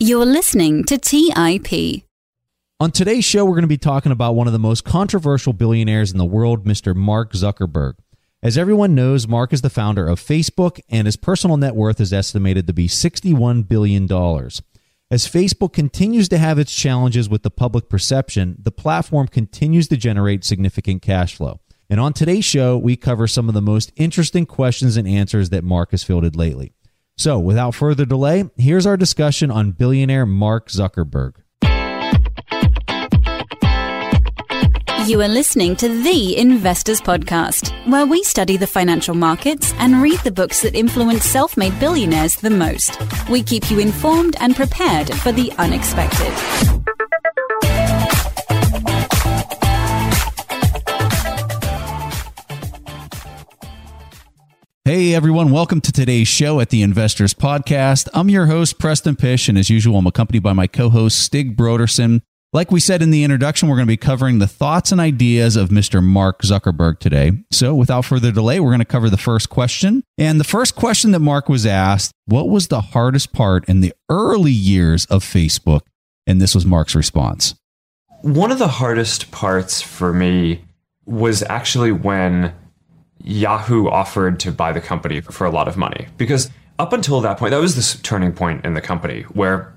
You're listening to TIP. On today's show, we're going to be talking about one of the most controversial billionaires in the world, Mr. Mark Zuckerberg. As everyone knows, Mark is the founder of Facebook, and his personal net worth is estimated to be $61 billion. As Facebook continues to have its challenges with the public perception, the platform continues to generate significant cash flow. And on today's show, we cover some of the most interesting questions and answers that Mark has fielded lately. So, without further delay, here's our discussion on billionaire Mark Zuckerberg. You are listening to The Investors Podcast, where we study the financial markets and read the books that influence self made billionaires the most. We keep you informed and prepared for the unexpected. Hey everyone, welcome to today's show at the Investors Podcast. I'm your host, Preston Pysh, and as usual, I'm accompanied by my co host, Stig Brodersen. Like we said in the introduction, we're going to be covering the thoughts and ideas of Mr. Mark Zuckerberg today. So, without further delay, we're going to cover the first question. And the first question that Mark was asked What was the hardest part in the early years of Facebook? And this was Mark's response. One of the hardest parts for me was actually when Yahoo offered to buy the company for a lot of money. Because up until that point, that was this turning point in the company where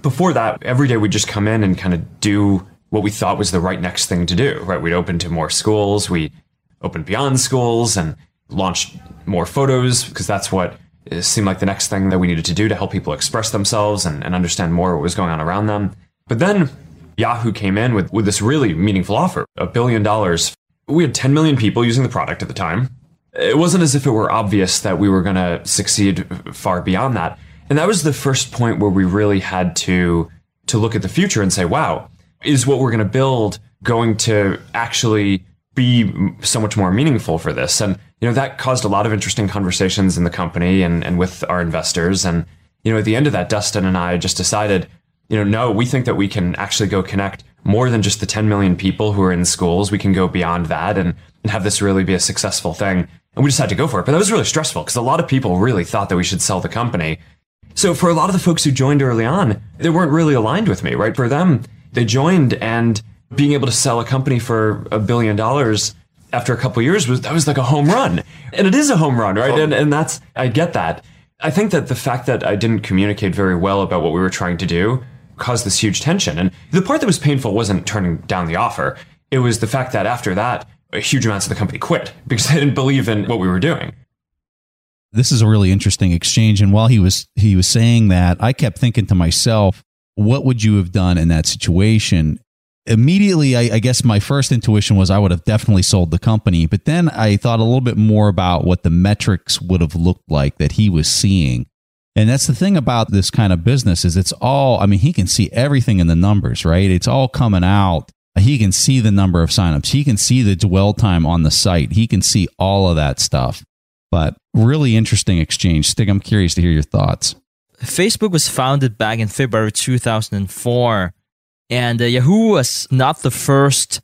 before that, every day we'd just come in and kind of do what we thought was the right next thing to do, right? We'd open to more schools, we opened beyond schools and launched more photos because that's what eh, seemed like the next thing that we needed to do to help people express themselves and, and understand more what was going on around them. But then Yahoo came in with, with this really meaningful offer, a billion dollars we had 10 million people using the product at the time. It wasn't as if it were obvious that we were going to succeed far beyond that. And that was the first point where we really had to to look at the future and say, wow, is what we're going to build going to actually be so much more meaningful for this? And you know, that caused a lot of interesting conversations in the company and, and with our investors. And, you know, at the end of that, Dustin and I just decided, you know, no, we think that we can actually go connect more than just the 10 million people who are in schools. We can go beyond that and, and have this really be a successful thing. And we decided to go for it. But that was really stressful because a lot of people really thought that we should sell the company. So for a lot of the folks who joined early on, they weren't really aligned with me, right? For them, they joined and being able to sell a company for a billion dollars after a couple years was that was like a home run. And it is a home run, right? Oh. And and that's I get that. I think that the fact that I didn't communicate very well about what we were trying to do caused this huge tension. And the part that was painful wasn't turning down the offer. It was the fact that after that, huge amounts of the company quit because they didn't believe in what we were doing. This is a really interesting exchange. And while he was he was saying that, I kept thinking to myself, what would you have done in that situation? Immediately, I, I guess my first intuition was I would have definitely sold the company. But then I thought a little bit more about what the metrics would have looked like that he was seeing and that's the thing about this kind of business is it's all, I mean, he can see everything in the numbers, right? It's all coming out. He can see the number of signups. He can see the dwell time on the site. He can see all of that stuff. But really interesting exchange. Stig, I'm curious to hear your thoughts. Facebook was founded back in February 2004. And uh, Yahoo was not the first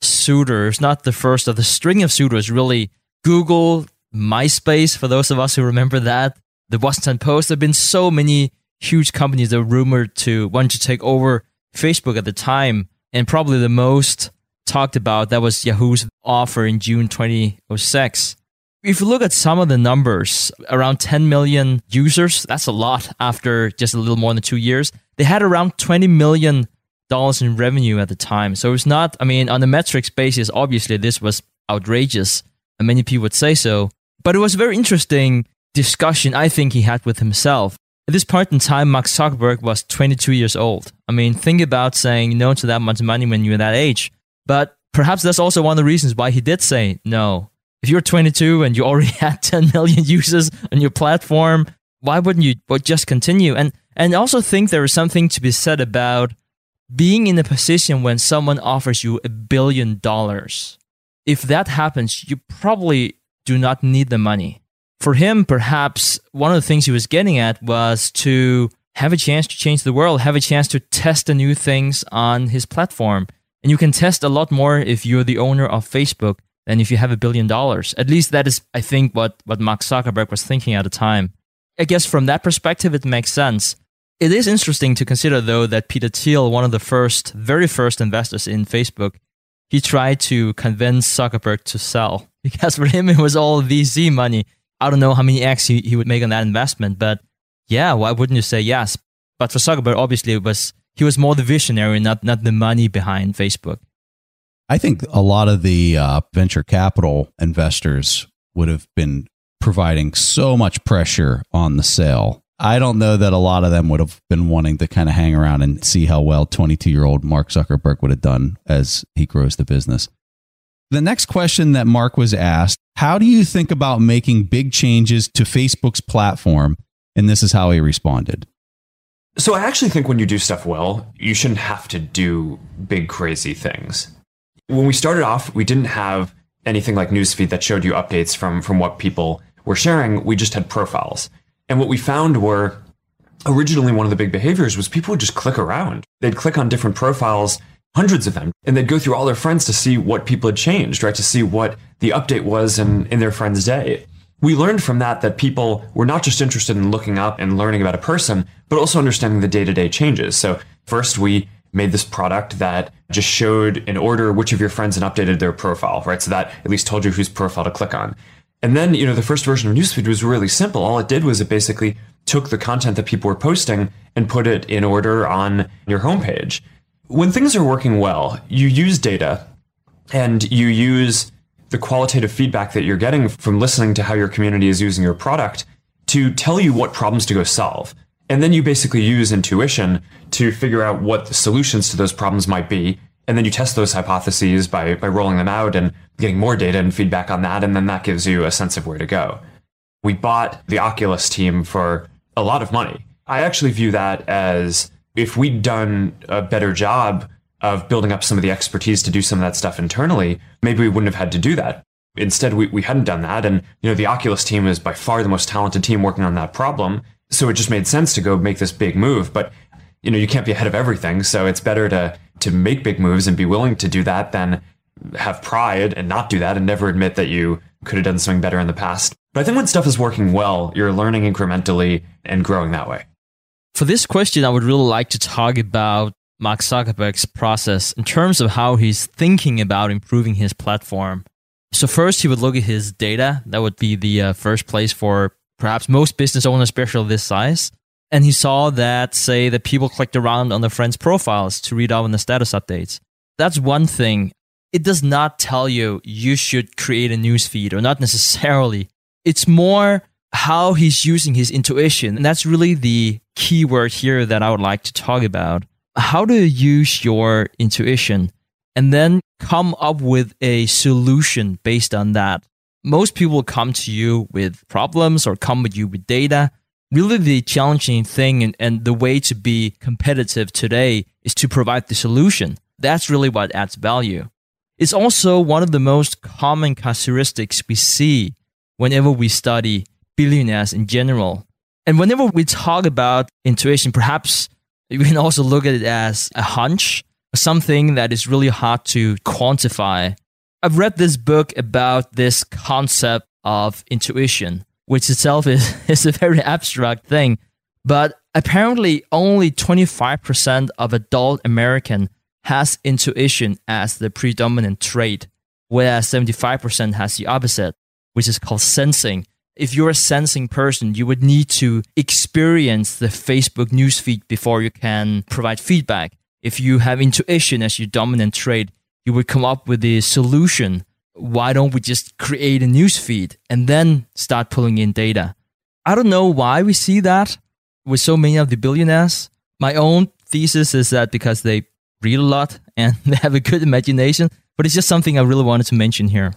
suitor. suitors, not the first of the string of suitors, really. Google, MySpace, for those of us who remember that, the Washington Post. There have been so many huge companies that were rumored to want to take over Facebook at the time. And probably the most talked about that was Yahoo's offer in June 2006. If you look at some of the numbers, around 10 million users, that's a lot after just a little more than two years. They had around 20 million dollars in revenue at the time. So it's not, I mean, on the metrics basis, obviously this was outrageous, and many people would say so. But it was very interesting discussion I think he had with himself. At this point in time, Mark Zuckerberg was 22 years old. I mean, think about saying no to that much money when you're that age. But perhaps that's also one of the reasons why he did say no. If you're 22 and you already had 10 million users on your platform, why wouldn't you just continue? And and also think there is something to be said about being in a position when someone offers you a billion dollars. If that happens, you probably do not need the money for him, perhaps one of the things he was getting at was to have a chance to change the world, have a chance to test the new things on his platform. And you can test a lot more if you're the owner of Facebook than if you have a billion dollars. At least that is, I think, what, what Mark Zuckerberg was thinking at the time. I guess from that perspective, it makes sense. It is interesting to consider, though, that Peter Thiel, one of the first, very first investors in Facebook, he tried to convince Zuckerberg to sell because for him it was all VC money. I don't know how many X he, he would make on that investment, but yeah, why wouldn't you say yes? But for Zuckerberg, obviously, it was he was more the visionary, not not the money behind Facebook. I think a lot of the uh, venture capital investors would have been providing so much pressure on the sale. I don't know that a lot of them would have been wanting to kind of hang around and see how well 22 year old Mark Zuckerberg would have done as he grows the business. The next question that Mark was asked How do you think about making big changes to Facebook's platform? And this is how he responded. So I actually think when you do stuff well, you shouldn't have to do big, crazy things. When we started off, we didn't have anything like newsfeed that showed you updates from, from what people were sharing. We just had profiles. And what we found were originally one of the big behaviors was people would just click around. They'd click on different profiles, hundreds of them, and they'd go through all their friends to see what people had changed, right? To see what the update was in, in their friend's day. We learned from that that people were not just interested in looking up and learning about a person, but also understanding the day to day changes. So first we made this product that just showed in order which of your friends had updated their profile, right? So that at least told you whose profile to click on. And then, you know, the first version of Newsfeed was really simple. All it did was it basically took the content that people were posting and put it in order on your homepage. When things are working well, you use data and you use the qualitative feedback that you're getting from listening to how your community is using your product to tell you what problems to go solve. And then you basically use intuition to figure out what the solutions to those problems might be. And then you test those hypotheses by, by rolling them out and getting more data and feedback on that. And then that gives you a sense of where to go. We bought the Oculus team for a lot of money. I actually view that as if we'd done a better job of building up some of the expertise to do some of that stuff internally, maybe we wouldn't have had to do that. Instead, we, we hadn't done that. And, you know, the Oculus team is by far the most talented team working on that problem. So it just made sense to go make this big move. But, you know, you can't be ahead of everything. So it's better to, to make big moves and be willing to do that than have pride and not do that and never admit that you could have done something better in the past. But I think when stuff is working well, you're learning incrementally and growing that way. For this question, I would really like to talk about Mark Zuckerberg's process in terms of how he's thinking about improving his platform. So, first, he would look at his data. That would be the uh, first place for perhaps most business owners, especially this size. And he saw that, say, that people clicked around on their friends' profiles to read out on the status updates. That's one thing. It does not tell you you should create a news feed, or not necessarily. It's more how he's using his intuition. And that's really the key word here that I would like to talk about. How to use your intuition and then come up with a solution based on that? Most people come to you with problems or come with you with data. Really, the challenging thing and, and the way to be competitive today is to provide the solution. That's really what adds value. It's also one of the most common characteristics we see whenever we study billionaires in general. And whenever we talk about intuition, perhaps we can also look at it as a hunch, something that is really hard to quantify. I've read this book about this concept of intuition, which itself is, is a very abstract thing. But apparently, only 25% of adult American has intuition as the predominant trait, whereas 75% has the opposite, which is called sensing if you're a sensing person, you would need to experience the Facebook newsfeed before you can provide feedback. If you have intuition as your dominant trait, you would come up with the solution. Why don't we just create a newsfeed and then start pulling in data? I don't know why we see that with so many of the billionaires. My own thesis is that because they read a lot and they have a good imagination, but it's just something I really wanted to mention here.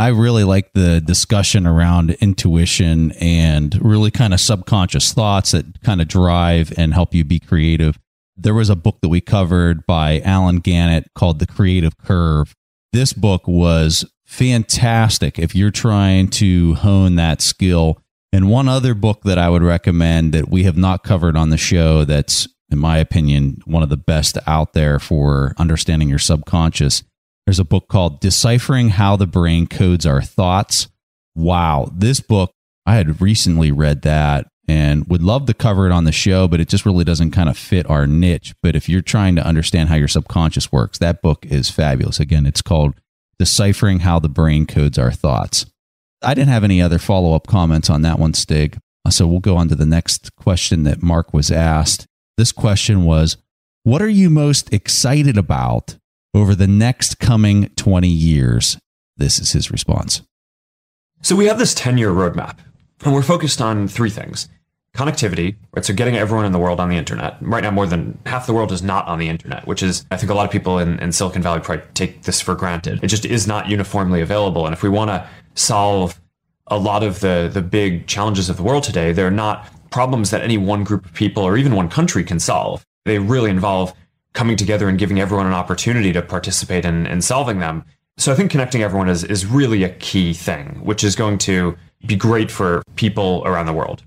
I really like the discussion around intuition and really kind of subconscious thoughts that kind of drive and help you be creative. There was a book that we covered by Allen Gannett called The Creative Curve. This book was fantastic if you're trying to hone that skill. And one other book that I would recommend that we have not covered on the show that's, in my opinion, one of the best out there for understanding your subconscious there's a book called Deciphering How the Brain Codes Our Thoughts. Wow, this book, I had recently read that and would love to cover it on the show, but it just really doesn't kind of fit our niche. But if you're trying to understand how your subconscious works, that book is fabulous. Again, it's called Deciphering How the Brain Codes Our Thoughts. I didn't have any other follow up comments on that one, Stig. Uh, so we'll go on to the next question that Mark was asked. This question was What are you most excited about over the next coming 20 years? This is his response. So we have this 10 year roadmap, and we're focused on three things connectivity, right? So getting everyone in the world on the internet. Right now, more than half the world is not on the internet, which is, I think a lot of people in, in Silicon Valley probably take this for granted. It just is not uniformly available. And if we want to solve a lot of the, the big challenges of the world today, they're not problems that any one group of people or even one country can solve. They really involve coming together and giving everyone an opportunity to participate in, in solving them. So I think connecting everyone is, is really a key thing, which is going to be great for people around the world.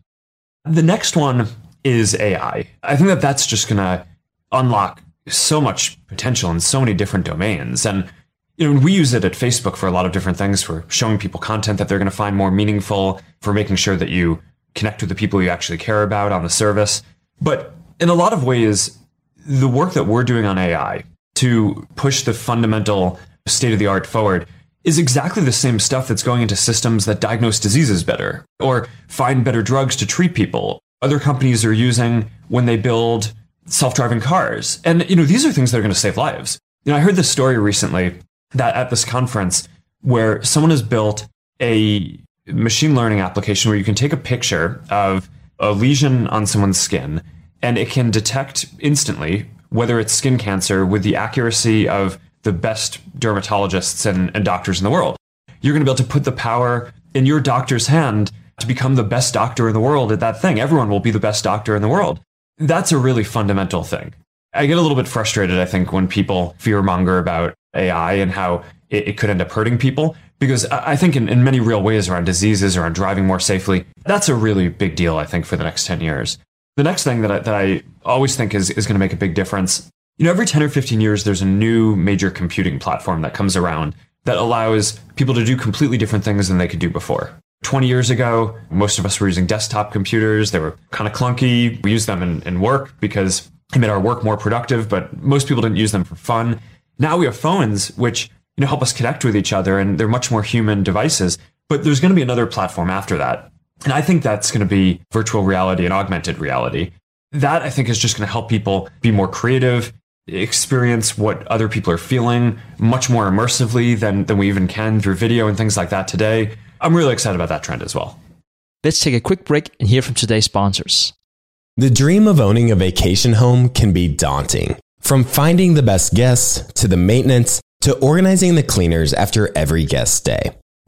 The next one is AI. I think that that's just going to unlock so much potential in so many different domains. And you know, we use it at Facebook for a lot of different things for showing people content that they're going to find more meaningful, for making sure that you connect with the people you actually care about on the service. But in a lot of ways, the work that we're doing on AI to push the fundamental state of the art forward is exactly the same stuff that's going into systems that diagnose diseases better or find better drugs to treat people. Other companies are using when they build self-driving cars. And you know, these are things that are going to save lives. You know, I heard this story recently that at this conference where someone has built a machine learning application where you can take a picture of a lesion on someone's skin and it can detect instantly whether it's skin cancer with the accuracy of the best dermatologists and, and doctors in the world. You're going to be able to put the power in your doctor's hand to become the best doctor in the world at that thing. Everyone will be the best doctor in the world. That's a really fundamental thing. I get a little bit frustrated, I think, when people fearmonger about AI and how it, it could end up hurting people. Because I think in, in many real ways around diseases, around driving more safely, that's a really big deal, I think, for the next 10 years. The next thing that I, that I always think is, is going to make a big difference you know, every 10 or 15 years, there's a new major computing platform that comes around that allows people to do completely different things than they could do before. 20 years ago, most of us were using desktop computers. They were kind of clunky. We used them in, in work because it made our work more productive, but most people didn't use them for fun. Now we have phones, which you know help us connect with each other, and they're much more human devices. But there's going to be another platform after that. And I think that's going to be virtual reality and augmented reality. That I think is just going to help people be more creative, experience what other people are feeling much more immersively than, than we even can through video and things like that today. I'm really excited about that trend as well. Let's take a quick break and hear from today's sponsors. The dream of owning a vacation home can be daunting. From finding the best guests to the maintenance to organizing the cleaners after every guest stay.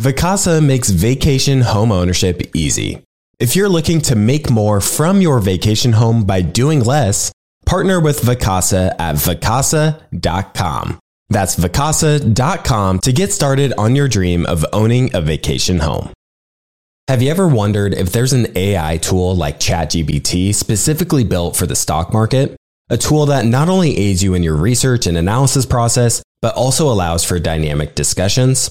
Vacasa makes vacation home ownership easy. If you're looking to make more from your vacation home by doing less, partner with Vacasa at vacasa.com. That's vacasa.com to get started on your dream of owning a vacation home. Have you ever wondered if there's an AI tool like ChatGPT specifically built for the stock market? A tool that not only aids you in your research and analysis process, but also allows for dynamic discussions?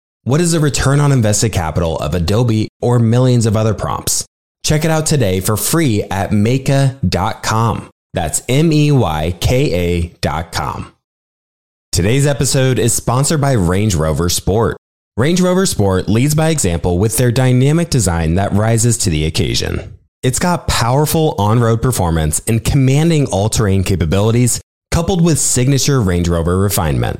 What is the return on invested capital of Adobe or millions of other prompts? Check it out today for free at Meyka.com. That's M E Y K A.com. Today's episode is sponsored by Range Rover Sport. Range Rover Sport leads by example with their dynamic design that rises to the occasion. It's got powerful on road performance and commanding all terrain capabilities, coupled with signature Range Rover refinement.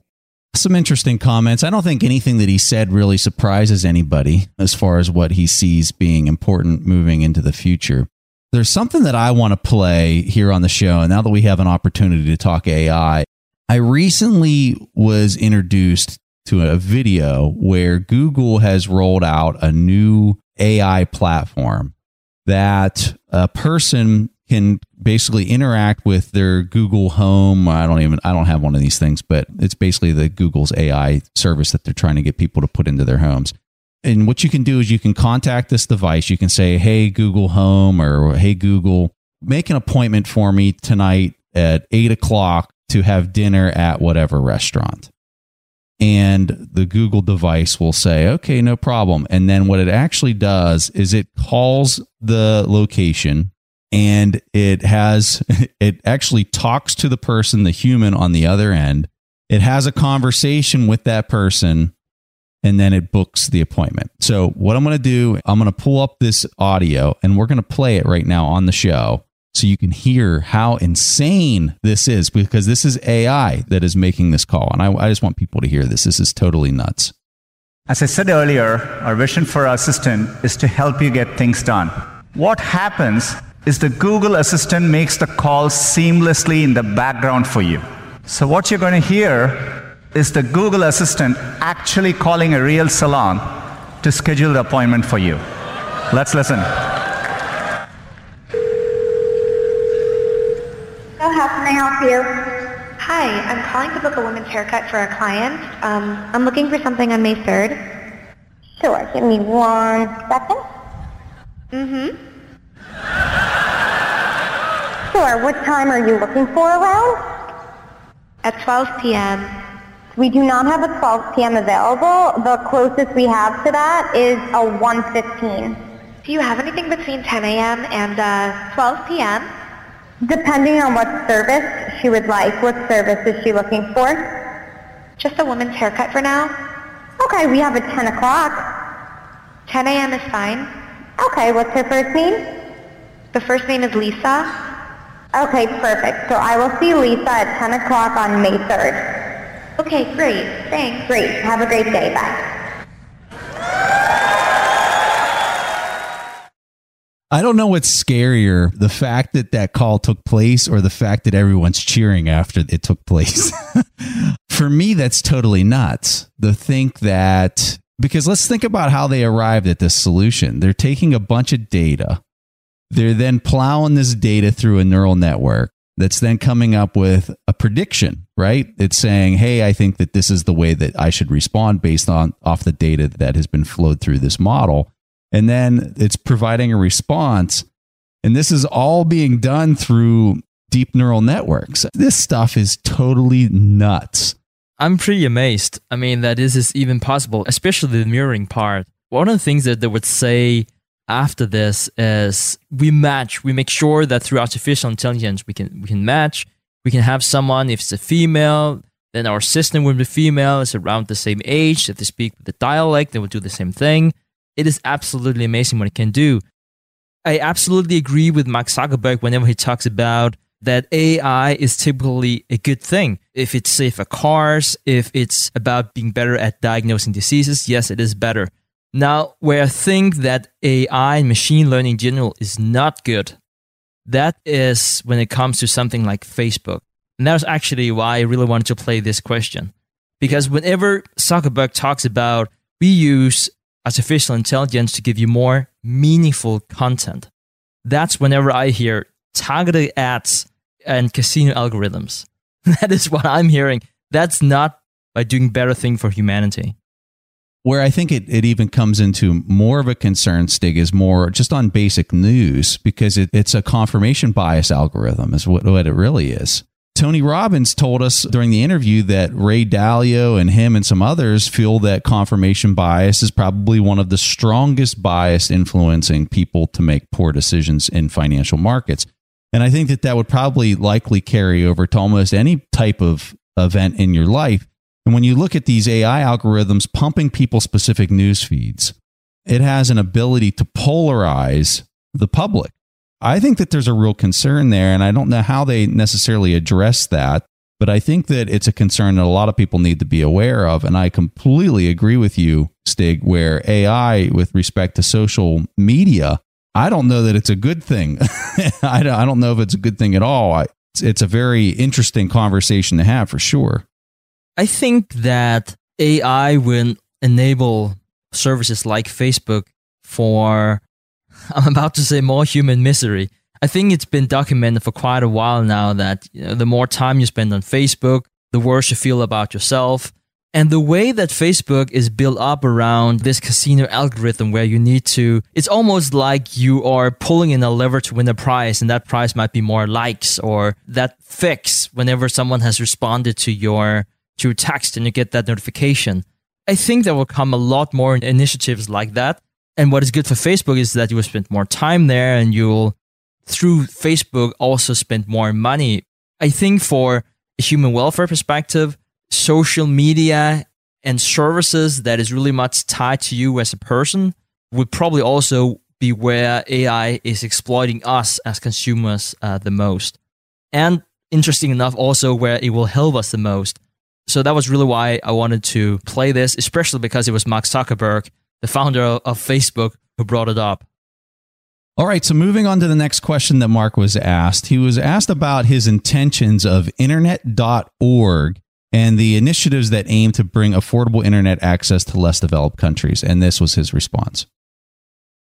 Some interesting comments. I don't think anything that he said really surprises anybody as far as what he sees being important moving into the future. There's something that I want to play here on the show. And now that we have an opportunity to talk AI, I recently was introduced to a video where Google has rolled out a new AI platform that a person can basically interact with their Google Home. I don't even I don't have one of these things, but it's basically the Google's AI service that they're trying to get people to put into their homes. And what you can do is you can contact this device. You can say, "Hey Google Home" or "Hey Google, make an appointment for me tonight at eight o'clock to have dinner at whatever restaurant." And the Google device will say, "Okay, no problem." And then what it actually does is it calls the location and it has it actually talks to the person the human on the other end. It has a conversation with that person and then it books the appointment. So what i'm going to do i'm going to pull up this audio and we're going to play it right now on the show so you can hear how insane this is because this is ai that is making this call and i, I just want people to hear this. This is totally nuts. As i said earlier our vision for our assistant is to help you get things done. What happens is the Google Assistant makes the call seamlessly in the background for you. So what you're going to hear is the Google Assistant actually calling a real salon to schedule the appointment for you. Let's listen. So how can I help you? Hi, I'm calling to book a women's haircut for a client. Um, I'm looking for something on May 3rd. Sure, give me one second. Mm-hmm. Sure. What time are you looking for around? At 12 p.m. We do not have a 12 p.m. available. The closest we have to that is a 1.15. Do you have anything between 10 a.m. and uh, 12 p.m.? Depending on what service she would like. What service is she looking for? Just a woman's haircut for now. Okay, we have a 10 o'clock. 10 a.m. is fine. Okay, what's her first name? The first name is Lisa. Okay, perfect. So I will see Lisa at 10 o'clock on May 3rd. Okay, great. Thanks. Great. Have a great day. Bye. I don't know what's scarier, the fact that that call took place or the fact that everyone's cheering after it took place. For me, that's totally nuts. The think that, because let's think about how they arrived at this solution. They're taking a bunch of data, they're then plowing this data through a neural network that's then coming up with a prediction, right? It's saying, "Hey, I think that this is the way that I should respond based on off the data that has been flowed through this model." And then it's providing a response. And this is all being done through deep neural networks. This stuff is totally nuts. I'm pretty amazed. I mean, that this is even possible, especially the mirroring part. One of the things that they would say after this is we match we make sure that through artificial intelligence we can we can match. We can have someone if it's a female then our system will be female. Is around the same age. If they speak the dialect they will do the same thing. It is absolutely amazing what it can do. I absolutely agree with mark zuckerberg whenever he talks about that ai is typically a good thing. If it's safe for cars if it's about being better at diagnosing diseases yes it is better now, where I think that AI and machine learning in general is not good, that is when it comes to something like Facebook. And that's actually why I really wanted to play this question. Because whenever Zuckerberg talks about we use artificial intelligence to give you more meaningful content, that's whenever I hear targeted ads and casino algorithms. That is what I'm hearing. That's not by doing better thing for humanity. Where I think it, it even comes into more of a concern, Stig, is more just on basic news because it, it's a confirmation bias algorithm, is what, what it really is. Tony Robbins told us during the interview that Ray Dalio and him and some others feel that confirmation bias is probably one of the strongest bias influencing people to make poor decisions in financial markets. And I think that that would probably likely carry over to almost any type of event in your life. And when you look at these AI algorithms pumping people specific news feeds, it has an ability to polarize the public. I think that there's a real concern there, and I don't know how they necessarily address that, but I think that it's a concern that a lot of people need to be aware of. And I completely agree with you, Stig, where AI, with respect to social media, I don't know that it's a good thing. I, don't, know if it's a good thing at all. It's, a very interesting conversation to have for sure. I think that AI will enable services like Facebook for, I'm about to say, more human misery. I think it's been documented for quite a while now that you know, the more time you spend on Facebook, the worse you feel about yourself. And the way that Facebook is built up around this casino algorithm where you need to, it's almost like you are pulling in a lever to win a prize, and that prize might be more likes or that fix whenever someone has responded to your your text and you get that notification. I think there will come a lot more initiatives like that. And what is good for Facebook is that you will spend more time there and you'll, through Facebook, also spend more money. I think for a human welfare perspective, social media and services that is really much tied to you as a person would probably also be where AI is exploiting us as consumers uh, the most. And interesting enough, also where it will help us the most. So that was really why I wanted to play this, especially because it was Mark Zuckerberg, the founder of Facebook, who brought it up. All right, so moving on to the next question that Mark was asked. He was asked about his intentions of internet.org and the initiatives that aim to bring affordable internet access to less developed countries. And this was his response.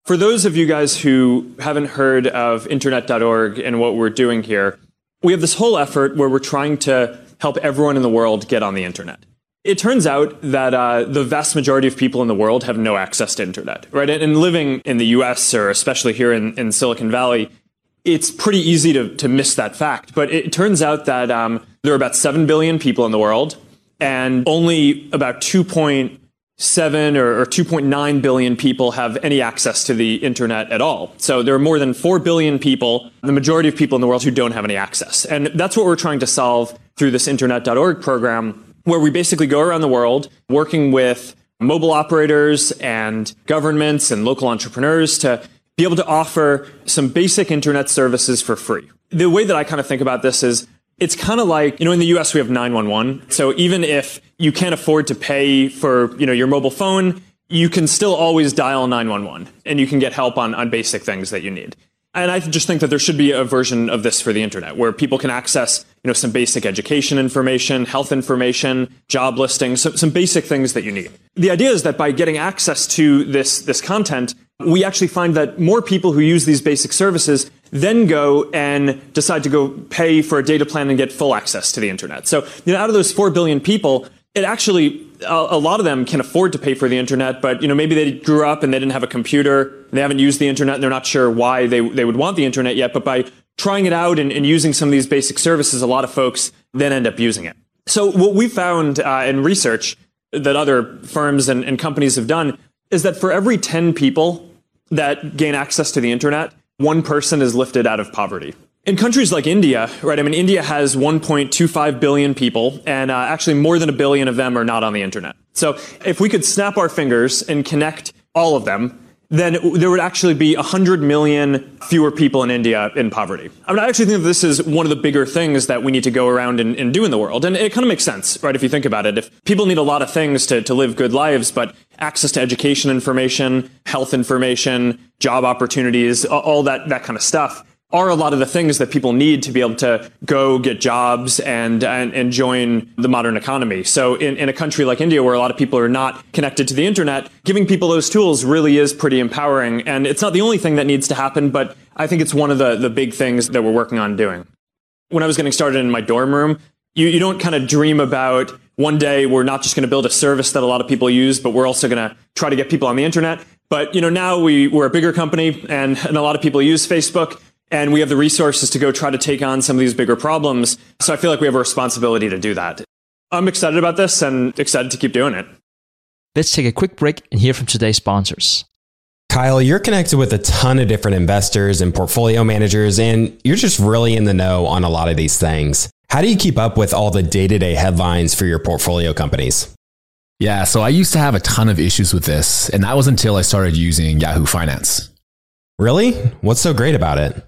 For those of you guys who haven't heard of internet.org and what we're doing here, we have this whole effort where we're trying to help everyone in the world get on the internet. It turns out that uh, the vast majority of people in the world have no access to internet, right? And, and living in the US or especially here in, in Silicon Valley, it's pretty easy to, to miss that fact. But it turns out that um, there are about 7 billion people in the world, and only about 2. 7 or 2.9 billion people have any access to the internet at all. So there are more than 4 billion people, the majority of people in the world who don't have any access. And that's what we're trying to solve through this internet.org program, where we basically go around the world working with mobile operators and governments and local entrepreneurs to be able to offer some basic internet services for free. The way that I kind of think about this is it's kind of like, you know, in the US we have 911. So even if you can't afford to pay for, you know, your mobile phone, you can still always dial 911 and you can get help on, on basic things that you need. And I just think that there should be a version of this for the internet where people can access, you know, some basic education information, health information, job listings, some, some basic things that you need. The idea is that by getting access to this, this content, we actually find that more people who use these basic services then go and decide to go pay for a data plan and get full access to the internet. So, you know, out of those 4 billion people, it actually a, lot of them can afford to pay for the internet, but you know maybe they grew up and they didn't have a computer, they haven't used the internet, and they're not sure why they they would want the internet yet. But by trying it out and, and using some of these basic services, a lot of folks then end up using it. So what we found uh, in research that other firms and, and companies have done is that for every 10 people that gain access to the internet, one person is lifted out of poverty. In countries like India, right? I mean, India has 1.25 billion people, and uh, actually more than a billion of them are not on the internet. So if we could snap our fingers and connect all of them, then there would actually be 100 million fewer people in India in poverty. I mean, I actually think that this is one of the bigger things that we need to go around and, and do in the world. And it kind of makes sense, right? If you think about it, if people need a lot of things to, to live good lives, but access to education information, health information, job opportunities, all that, that kind of stuff, are a lot of the things that people need to be able to go get jobs and, and, and join the modern economy. So in, in a country like India, where a lot of people are not connected to the internet, giving people those tools really is pretty empowering. And it's not the only thing that needs to happen, but I think it's one of the, the big things that we're working on doing. When I was getting started in my dorm room, you, you don't kind of dream about one day we're not just going to build a service that a lot of people use, but we're also going to try to get people on the internet. But you know, now we, we're a bigger company and, and a lot of people use Facebook and we have the resources to go try to take on some of these bigger problems. So I feel like we have a responsibility to do that. I'm excited about this and excited to keep doing it. Let's take a quick break and hear from today's sponsors. Kyle, you're connected with a ton of different investors and portfolio managers, and you're just really in the know on a lot of these things. How do you keep up with all the day to day headlines for your portfolio companies? Yeah, so I used to have a ton of issues with this, and that was until I started using Yahoo Finance. Really? What's so great about it?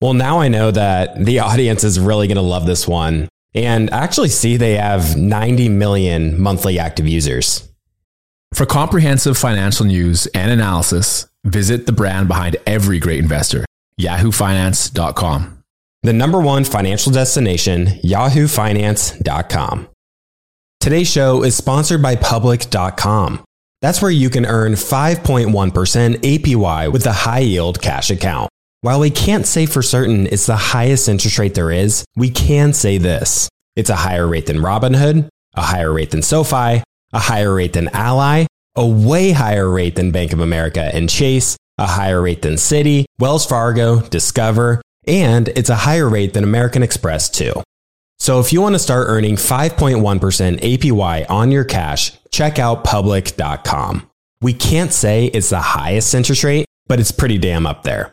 Well, now I know that the audience is really going to love this one. And I actually, see they have 90 million monthly active users. For comprehensive financial news and analysis, visit the brand behind every great investor, yahoofinance.com. The number one financial destination, yahoofinance.com. Today's show is sponsored by public.com. That's where you can earn 5.1% APY with a high yield cash account. While we can't say for certain it's the highest interest rate there is, we can say this. It's a higher rate than Robinhood, a higher rate than SoFi, a higher rate than Ally, a way higher rate than Bank of America and Chase, a higher rate than Citi, Wells Fargo, Discover, and it's a higher rate than American Express too. So if you want to start earning 5.1% APY on your cash, check out public.com. We can't say it's the highest interest rate, but it's pretty damn up there.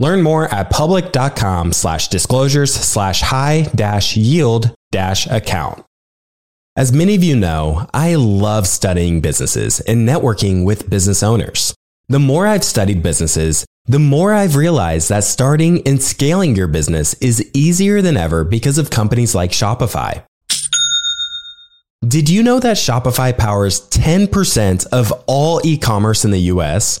Learn more at public.com slash disclosures slash high dash yield dash account. As many of you know, I love studying businesses and networking with business owners. The more I've studied businesses, the more I've realized that starting and scaling your business is easier than ever because of companies like Shopify. Did you know that Shopify powers 10% of all e commerce in the US?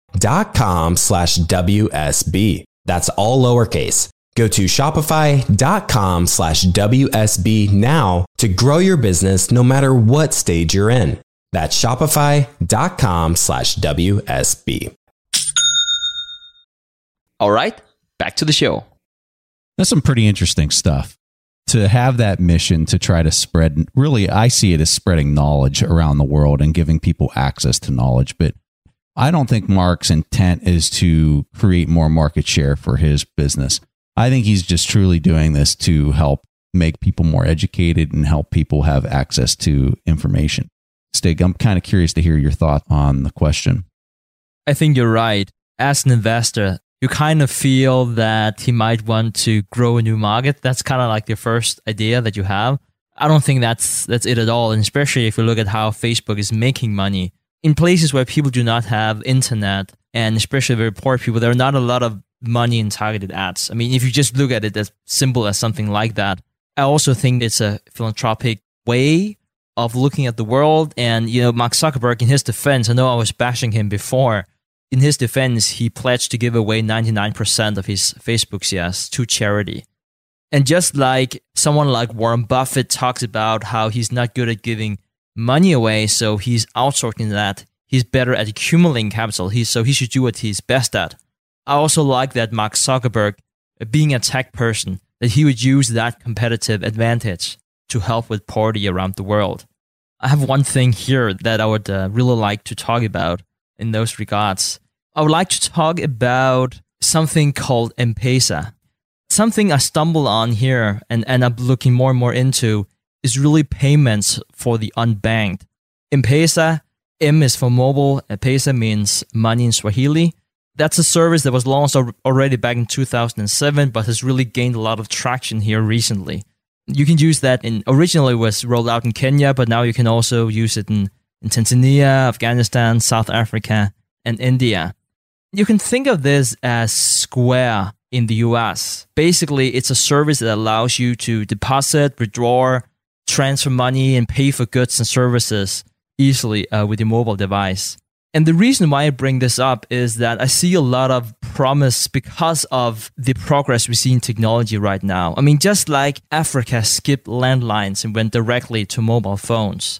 shopify.com slash WSB. That's all lowercase. Go to shopify.com slash WSB now to grow your business no matter what stage you're in. That's shopify.com slash WSB. All right, back to the show. That's some pretty interesting stuff. To have that mission to try to spread, really, I see it as spreading knowledge around the world and giving people access to knowledge. But I don't think Mark's intent is to create more market share for his business. I think he's just truly doing this to help make people more educated and help people have access to information. Stig, I'm kind of curious to hear your thought on the question. I think you're right. As an investor, you kind of feel that he might want to grow a new market. That's kind of like the first idea that you have. I don't think that's that's it at all, and especially if you look at how Facebook is making money in places where people do not have internet, and especially very poor people, there are not a lot of money in targeted ads. I mean, if you just look at it as simple as something like that, I also think it's a philanthropic way of looking at the world. And you know, Mark Zuckerberg, in his defense, I know I was bashing him before in his defense, he pledged to give away 99% of his Facebook shares to charity. And just like someone like Warren Buffett talks about how he's not good at giving money away, so he's outsourcing that. He's better at accumulating capital. He's, so he should do what he's best at. I also like that Mark Zuckerberg, uh, being a tech person, that he would use that competitive advantage to help with poverty around the world. I have one thing here that I would uh, really like to talk about in those regards. I would like to talk about something called M-Pesa. Something I stumbled on here and end up looking more and more into is really payments for the unbanked. M-Pesa, M is for mobile, M-Pesa means money in Swahili. That's a service that was launched already back in 2007, but has really gained a lot of traction here recently. You can use that in originally was rolled out in Kenya, but now you can also use it in in Tanzania, Afghanistan, South Africa, and India. You can think of this as Square in the US. Basically, it's a service that allows you to deposit, withdraw, transfer money, and pay for goods and services easily uh, with your mobile device. And the reason why I bring this up is that I see a lot of promise because of the progress we see in technology right now. I mean, just like Africa skipped landlines and went directly to mobile phones,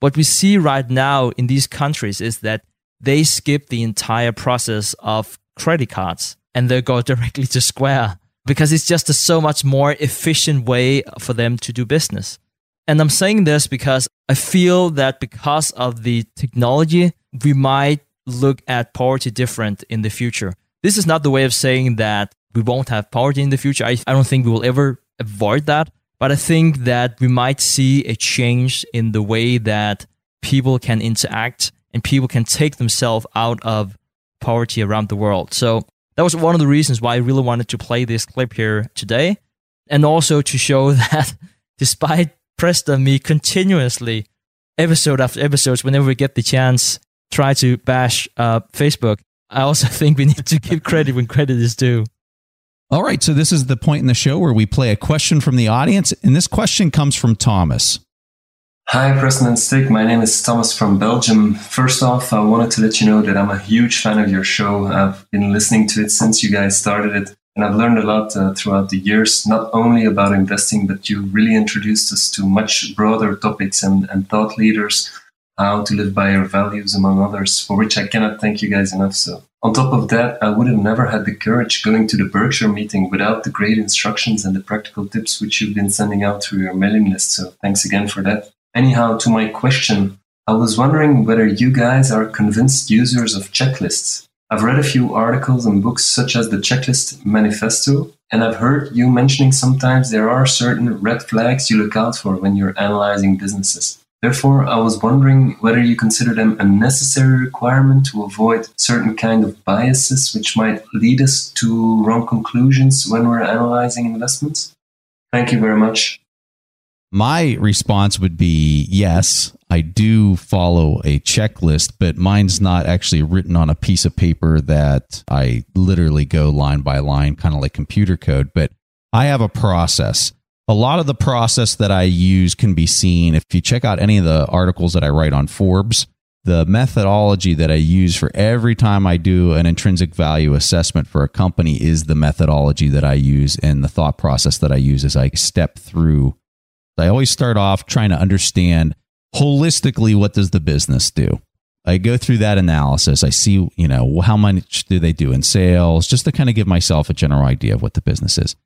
what we see right now in these countries is that they skip the entire process of credit cards and they go directly to Square because it's just a so much more efficient way for them to do business. And I'm saying this because I feel that because of the technology, we might look at poverty different in the future. This is not the way of saying that we won't have poverty in the future. I, I don't think we will ever avoid that. But I think that we might see a change in the way that people can interact and people can take themselves out of poverty around the world. So that was one of the reasons why I really wanted to play this clip here today. And also to show that despite Preston me continuously, episode after episodes, whenever we get the chance, try to bash uh, Facebook, I also think we need to give credit when credit is due. All right, so this is the point in the show where we play a question from the audience, and this question comes from Thomas. Hi, Preston Stig. My name is Thomas from Belgium. First off, I wanted to let you know that I'm a huge fan of your show. I've been listening to it since you guys started it, and I've learned a lot uh, throughout the years, not only about investing, but you really introduced us to much broader topics and, and thought leaders, how to live by your values, among others, for which I cannot thank you guys enough. So on top of that, I would have never had the courage going to the Berkshire meeting without the great instructions and the practical tips which you've been sending out through your mailing list. So thanks again for that. Anyhow, to my question, I was wondering whether you guys are convinced users of checklists. I've read a few articles and books such as the Checklist Manifesto, and I've heard you mentioning sometimes there are certain red flags you look out for when you're analyzing businesses. Therefore, I was wondering whether you consider them a necessary requirement to avoid certain kind of biases which might lead us to wrong conclusions when we're analyzing investments. Thank you very much. My response would be yes, I do follow a checklist, but mine's not actually written on a piece of paper that I literally go line by line, kind of like computer code, but I have a process a lot of the process that I use can be seen if you check out any of the articles that I write on Forbes. The methodology that I use for every time I do an intrinsic value assessment for a company is the methodology that I use and the thought process that I use as I step through. I always start off trying to understand holistically what does the business do. I go through that analysis. I see, you know, how much do they do in sales, just to kind of give myself a general idea of what the business is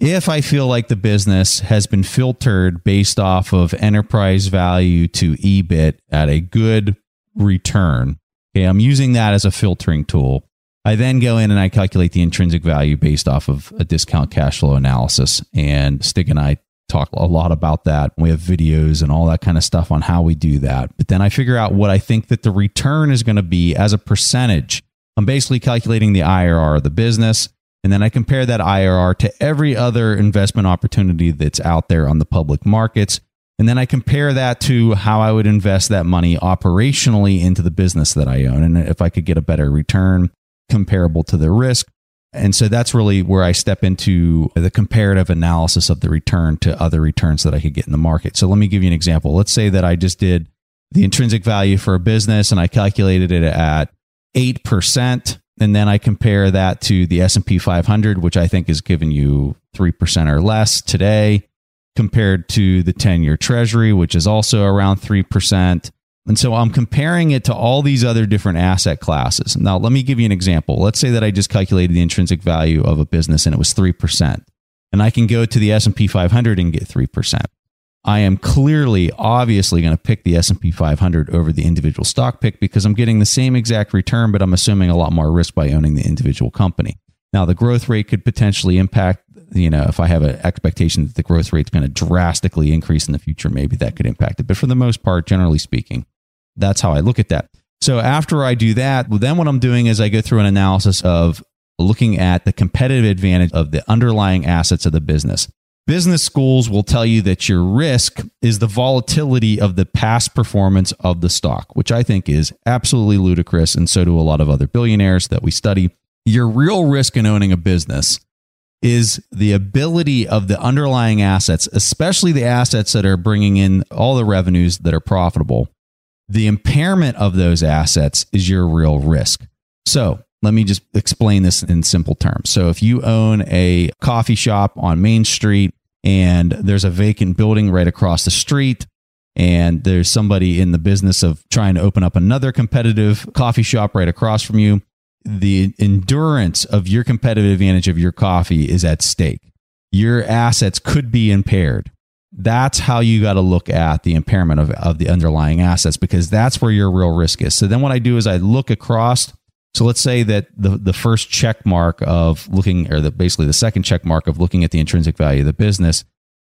if I feel like the business has been filtered based off of enterprise value to EBIT at a good return, okay, I'm using that as a filtering tool. I then go in and I calculate the intrinsic value based off of a discount cash flow analysis. And Stig and I talk a lot about that. We have videos and all that kind of stuff on how we do that. But then I figure out what I think that the return is going to be as a percentage. I'm basically calculating the IRR of the business. And then I compare that IRR to every other investment opportunity that's out there on the public markets. And then I compare that to how I would invest that money operationally into the business that I own. And if I could get a better return comparable to the risk. And so that's really where I step into the comparative analysis of the return to other returns that I could get in the market. So let me give you an example. Let's say that I just did the intrinsic value for a business and I calculated it at 8% and then I compare that to the S&P 500 which I think is giving you 3% or less today compared to the 10-year treasury which is also around 3%. And so I'm comparing it to all these other different asset classes. Now let me give you an example. Let's say that I just calculated the intrinsic value of a business and it was 3%. And I can go to the S&P 500 and get 3%. I am clearly obviously going to pick the S&P 500 over the individual stock pick because I'm getting the same exact return but I'm assuming a lot more risk by owning the individual company. Now the growth rate could potentially impact you know if I have an expectation that the growth rate is going to drastically increase in the future maybe that could impact it but for the most part generally speaking that's how I look at that. So after I do that, then what I'm doing is I go through an analysis of looking at the competitive advantage of the underlying assets of the business. Business schools will tell you that your risk is the volatility of the past performance of the stock, which I think is absolutely ludicrous. And so do a lot of other billionaires that we study. Your real risk in owning a business is the ability of the underlying assets, especially the assets that are bringing in all the revenues that are profitable. The impairment of those assets is your real risk. So let me just explain this in simple terms. So if you own a coffee shop on Main Street and there's a vacant building right across the street, and there's somebody in the business of trying to open up another competitive coffee shop right across from you, the endurance of your competitive advantage of your coffee is at stake. Your assets could be impaired. That's how you got to look at the impairment of, of the underlying assets because that's where your real risk is. So then what I do is I look across so let's say that the, the first check mark of looking, or the, basically the second check mark of looking at the intrinsic value of the business,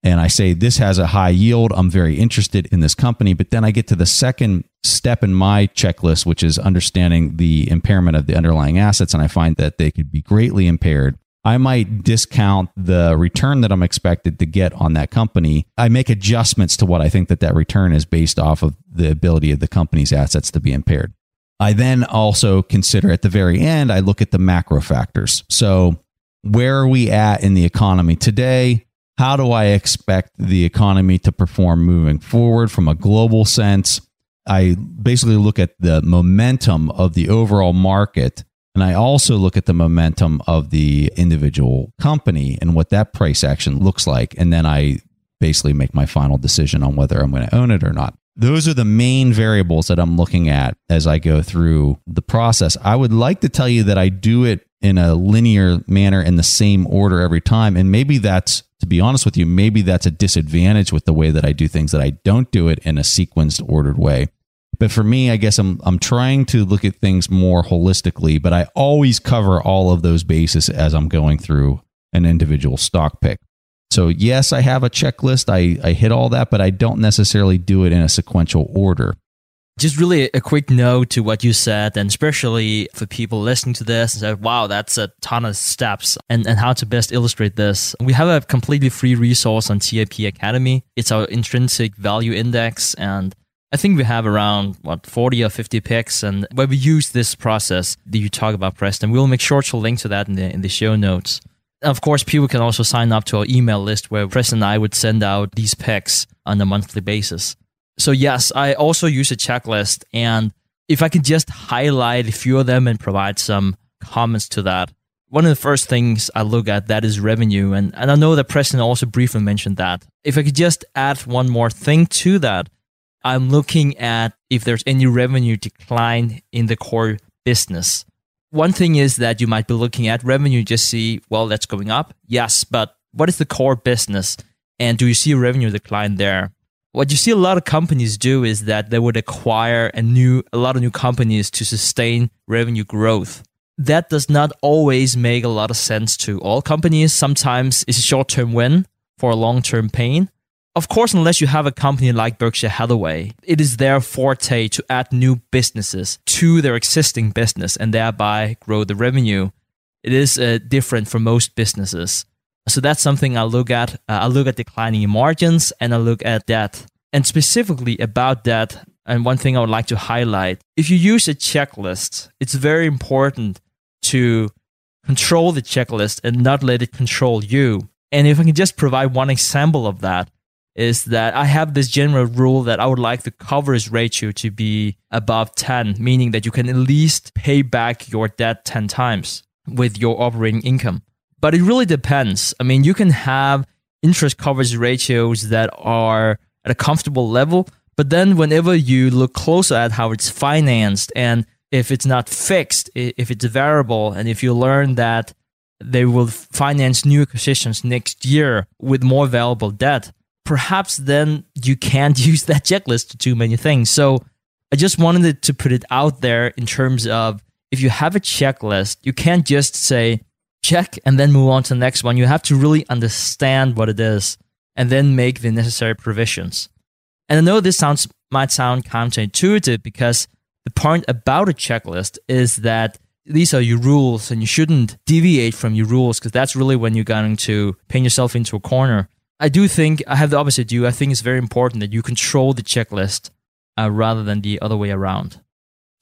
and I say this has a high yield. I'm very interested in this company. But then I get to the second step in my checklist, which is understanding the impairment of the underlying assets, and I find that they could be greatly impaired. I might discount the return that I'm expected to get on that company. I make adjustments to what I think that that return is based off of the ability of the company's assets to be impaired. I then also consider at the very end, I look at the macro factors. So, where are we at in the economy today? How do I expect the economy to perform moving forward from a global sense? I basically look at the momentum of the overall market. And I also look at the momentum of the individual company and what that price action looks like. And then I basically make my final decision on whether I'm going to own it or not those are the main variables that I'm looking at as I go through the process. I would like to tell you that I do it in a linear manner in the same order every time. And maybe that's, to be honest with you, maybe that's a disadvantage with the way that I do things, that I don't do it in a sequenced, ordered way. But for me, I guess I'm, I'm trying to look at things more holistically, but I always cover all of those bases as I'm going through an individual stock pick. So, yes, I have a checklist. I, I hit all that, but I don't necessarily do it in a sequential order. Just really a quick note to what you said, and especially for people listening to this and say, wow, that's a ton of steps and, and how to best illustrate this. We have a completely free resource on TIP Academy. It's our intrinsic value index. And I think we have around what 40 or 50 picks and where we use this process that you talk about, Preston. We'll make sure to link to that in the in the show notes. Of course, people can also sign up to our email list where Preston and I would send out these picks on a monthly basis. So, yes, I also use a checklist. And if I can just highlight a few of them and provide some comments to that, one of the first things I look at that is revenue. And, and I know that Preston also briefly mentioned that. If I could just add one more thing to that, I'm looking at if there's any revenue decline in the core business one thing is that you might be looking at revenue, just see, well, that's going up. Yes, but what is the core business? And do you see revenue decline there? What you see a lot of companies do is that they would acquire a new, a lot of new companies to sustain revenue growth. That does not always make a lot of sense to all companies. Sometimes it's a short term win, for a long term pain. Of course, unless you have a company like Berkshire Hathaway, it is their forte to add new businesses to their existing business and thereby grow the revenue. It is uh, different for most businesses. So that's something I look at. Uh, I look at declining margins and I look at that. And specifically about that, and one thing I would like to highlight if you use a checklist, it's very important to control the checklist and not let it control you. And if I can just provide one example of that, is that I have this general rule that I would like the coverage ratio to be above 10, meaning that you can at least pay back your debt 10 times with your operating income. But it really depends. I mean, you can have interest coverage ratios that are at a comfortable level, but then whenever you look closer at how it's financed and if it's not fixed, if it's variable, and if you learn that they will finance new acquisitions next year with more valuable debt, perhaps then you can't use that checklist to do many things. So I just wanted to put it out there in terms of if you have a checklist, you can't just say check and then move on to the next one. You have to really understand what it is and then make the necessary provisions. And I know this sounds might sound counterintuitive because the point about a checklist is that these are your rules and you shouldn't deviate from your rules because that's really when you're going to paint yourself into a corner. I do think I have the opposite view. I think it's very important that you control the checklist uh, rather than the other way around.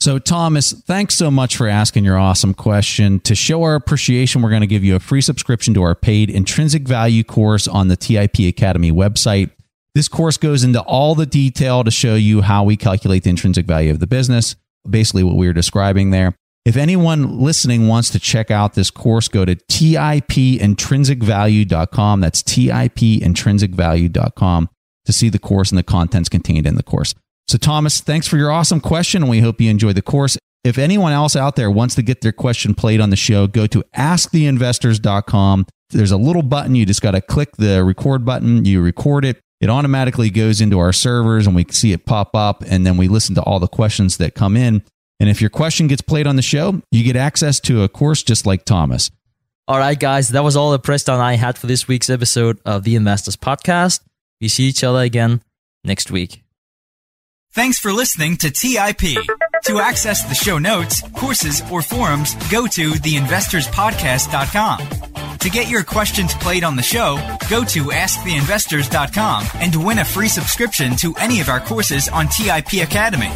So, Thomas, thanks so much for asking your awesome question. To show our appreciation, we're going to give you a free subscription to our paid intrinsic value course on the TIP Academy website. This course goes into all the detail to show you how we calculate the intrinsic value of the business, basically what we were describing there. If anyone listening wants to check out this course, go to tipintrinsicvalue.com. That's tipintrinsicvalue.com to see the course and the contents contained in the course. So, Thomas, thanks for your awesome question, and we hope you enjoy the course. If anyone else out there wants to get their question played on the show, go to asktheinvestors.com. There's a little button. You just got to click the record button. You record it. It automatically goes into our servers and we see it pop up. And then we listen to all the questions that come in. And if your question gets played on the show, you get access to a course just like Thomas. All right, guys, that was all the Preston I had for this week's episode of the Investors Podcast. We see each other again next week. Thanks for listening to TIP. To access the show notes, courses, or forums, go to theinvestorspodcast.com. To get your questions played on the show, go to AskTheInvestors.com and win a free subscription to any of our courses on TIP Academy.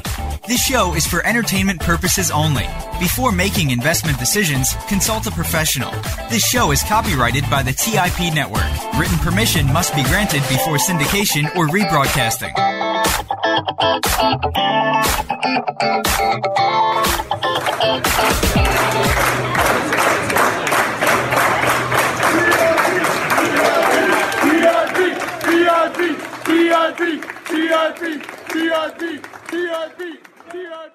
This show is for entertainment purposes only. Before making investment decisions, consult a professional. This show is copyrighted by the TIP Network. Written permission must be granted before syndication or rebroadcasting. Thank you. TRP, TRP, TRP, TRP.